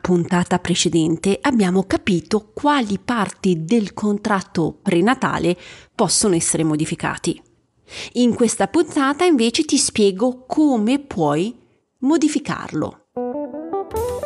Puntata precedente abbiamo capito quali parti del contratto prenatale possono essere modificati. In questa puntata invece ti spiego come puoi modificarlo.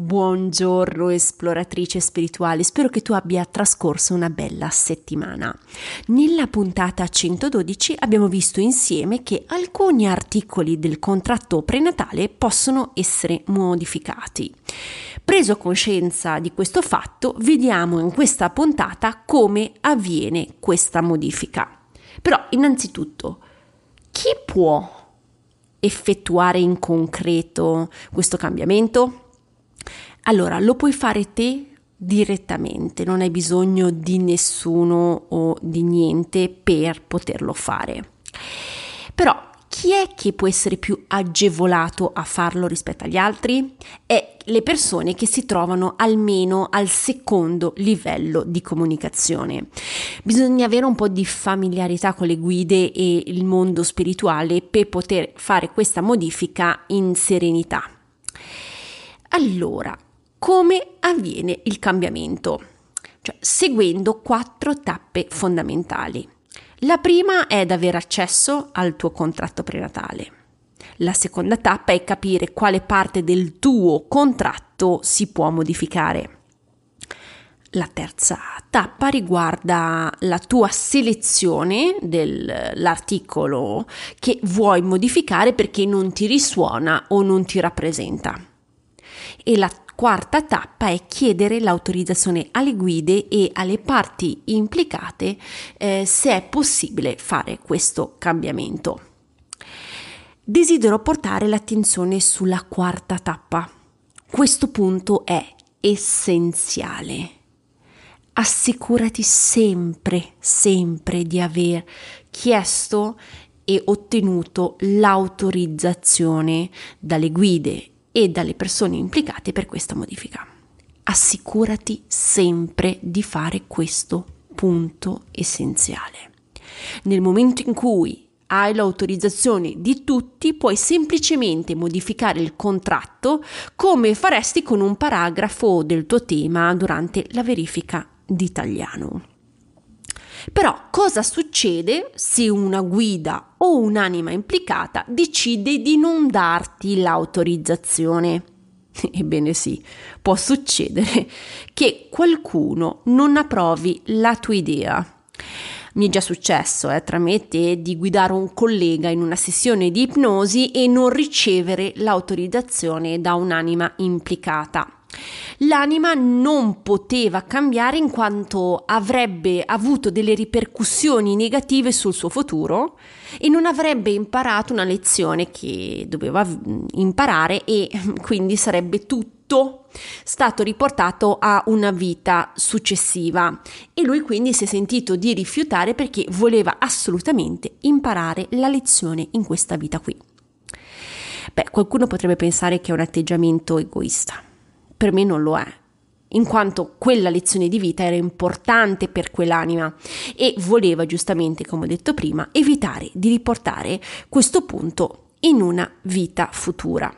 Buongiorno esploratrice spirituale, spero che tu abbia trascorso una bella settimana. Nella puntata 112 abbiamo visto insieme che alcuni articoli del contratto prenatale possono essere modificati. Preso coscienza di questo fatto, vediamo in questa puntata come avviene questa modifica. Però innanzitutto, chi può effettuare in concreto questo cambiamento? Allora, lo puoi fare te direttamente, non hai bisogno di nessuno o di niente per poterlo fare. Però chi è che può essere più agevolato a farlo rispetto agli altri? È le persone che si trovano almeno al secondo livello di comunicazione. Bisogna avere un po' di familiarità con le guide e il mondo spirituale per poter fare questa modifica in serenità. Allora, come avviene il cambiamento? Cioè, seguendo quattro tappe fondamentali. La prima è ad avere accesso al tuo contratto prenatale. La seconda tappa è capire quale parte del tuo contratto si può modificare. La terza tappa riguarda la tua selezione dell'articolo che vuoi modificare perché non ti risuona o non ti rappresenta. E la quarta tappa è chiedere l'autorizzazione alle guide e alle parti implicate eh, se è possibile fare questo cambiamento. Desidero portare l'attenzione sulla quarta tappa. Questo punto è essenziale. Assicurati sempre, sempre di aver chiesto e ottenuto l'autorizzazione dalle guide e dalle persone implicate per questa modifica. Assicurati sempre di fare questo punto essenziale. Nel momento in cui hai l'autorizzazione di tutti, puoi semplicemente modificare il contratto come faresti con un paragrafo del tuo tema durante la verifica di italiano. Però cosa succede se una guida o un'anima implicata decide di non darti l'autorizzazione? Ebbene sì, può succedere che qualcuno non approvi la tua idea. Mi è già successo eh, tra me e te di guidare un collega in una sessione di ipnosi e non ricevere l'autorizzazione da un'anima implicata. L'anima non poteva cambiare in quanto avrebbe avuto delle ripercussioni negative sul suo futuro e non avrebbe imparato una lezione che doveva imparare e quindi sarebbe tutto stato riportato a una vita successiva e lui quindi si è sentito di rifiutare perché voleva assolutamente imparare la lezione in questa vita qui. Beh, qualcuno potrebbe pensare che è un atteggiamento egoista per me non lo è in quanto quella lezione di vita era importante per quell'anima e voleva giustamente, come ho detto prima, evitare di riportare questo punto in una vita futura.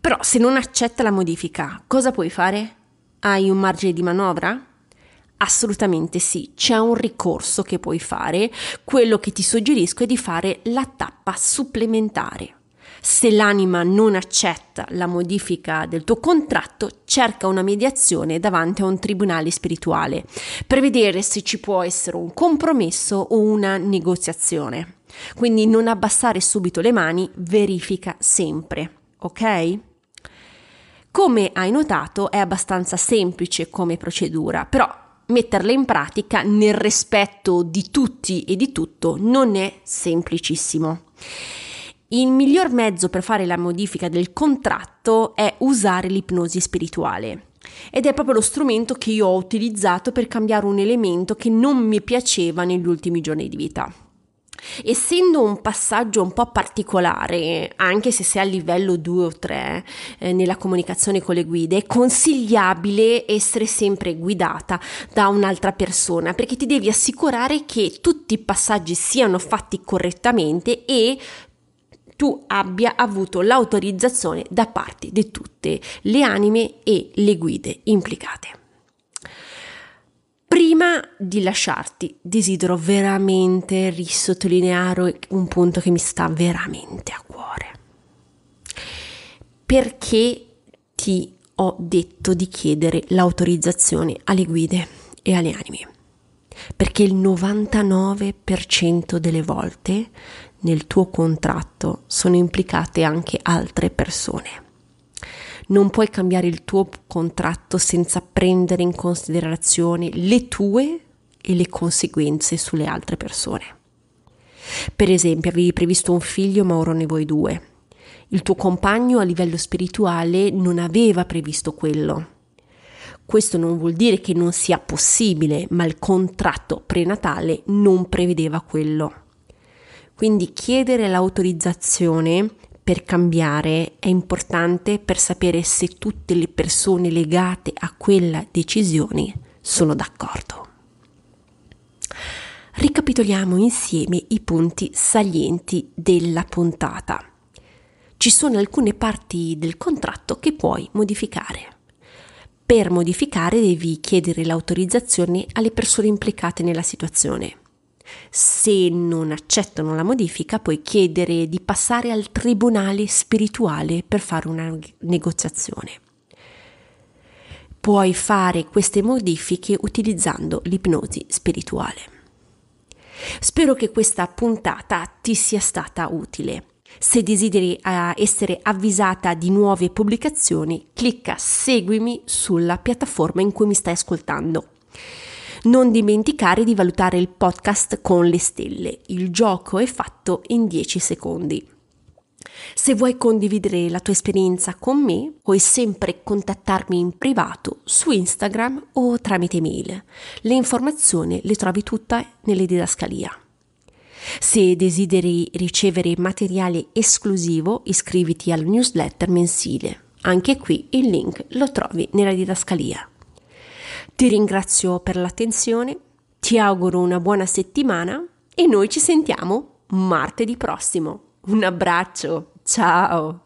Però se non accetta la modifica, cosa puoi fare? Hai un margine di manovra? Assolutamente sì, c'è un ricorso che puoi fare. Quello che ti suggerisco è di fare la tappa supplementare. Se l'anima non accetta la modifica del tuo contratto, cerca una mediazione davanti a un tribunale spirituale per vedere se ci può essere un compromesso o una negoziazione. Quindi non abbassare subito le mani, verifica sempre, ok? Come hai notato è abbastanza semplice come procedura, però metterla in pratica nel rispetto di tutti e di tutto non è semplicissimo. Il miglior mezzo per fare la modifica del contratto è usare l'ipnosi spirituale. ed è proprio lo strumento che io ho utilizzato per cambiare un elemento che non mi piaceva negli ultimi giorni di vita. Essendo un passaggio un po' particolare, anche se sei a livello 2 o 3 eh, nella comunicazione con le guide, è consigliabile essere sempre guidata da un'altra persona perché ti devi assicurare che tutti i passaggi siano fatti correttamente e tu abbia avuto l'autorizzazione da parte di tutte le anime e le guide implicate. Prima di lasciarti, desidero veramente risottolineare un punto che mi sta veramente a cuore. Perché ti ho detto di chiedere l'autorizzazione alle guide e alle anime? Perché il 99% delle volte nel tuo contratto sono implicate anche altre persone non puoi cambiare il tuo contratto senza prendere in considerazione le tue e le conseguenze sulle altre persone. Per esempio, avevi previsto un figlio, ma ora ne vuoi due. Il tuo compagno a livello spirituale non aveva previsto quello. Questo non vuol dire che non sia possibile, ma il contratto prenatale non prevedeva quello. Quindi chiedere l'autorizzazione per cambiare è importante per sapere se tutte le persone legate a quella decisione sono d'accordo. Ricapitoliamo insieme i punti salienti della puntata. Ci sono alcune parti del contratto che puoi modificare. Per modificare devi chiedere l'autorizzazione alle persone implicate nella situazione. Se non accettano la modifica, puoi chiedere di passare al tribunale spirituale per fare una negoziazione. Puoi fare queste modifiche utilizzando l'ipnosi spirituale. Spero che questa puntata ti sia stata utile. Se desideri uh, essere avvisata di nuove pubblicazioni, clicca seguimi sulla piattaforma in cui mi stai ascoltando. Non dimenticare di valutare il podcast con le stelle. Il gioco è fatto in 10 secondi. Se vuoi condividere la tua esperienza con me, puoi sempre contattarmi in privato su Instagram o tramite mail. Le informazioni le trovi tutte nelle didascalia. Se desideri ricevere materiale esclusivo, iscriviti al newsletter mensile. Anche qui il link lo trovi nella didascalia. Ti ringrazio per l'attenzione, ti auguro una buona settimana e noi ci sentiamo martedì prossimo. Un abbraccio, ciao!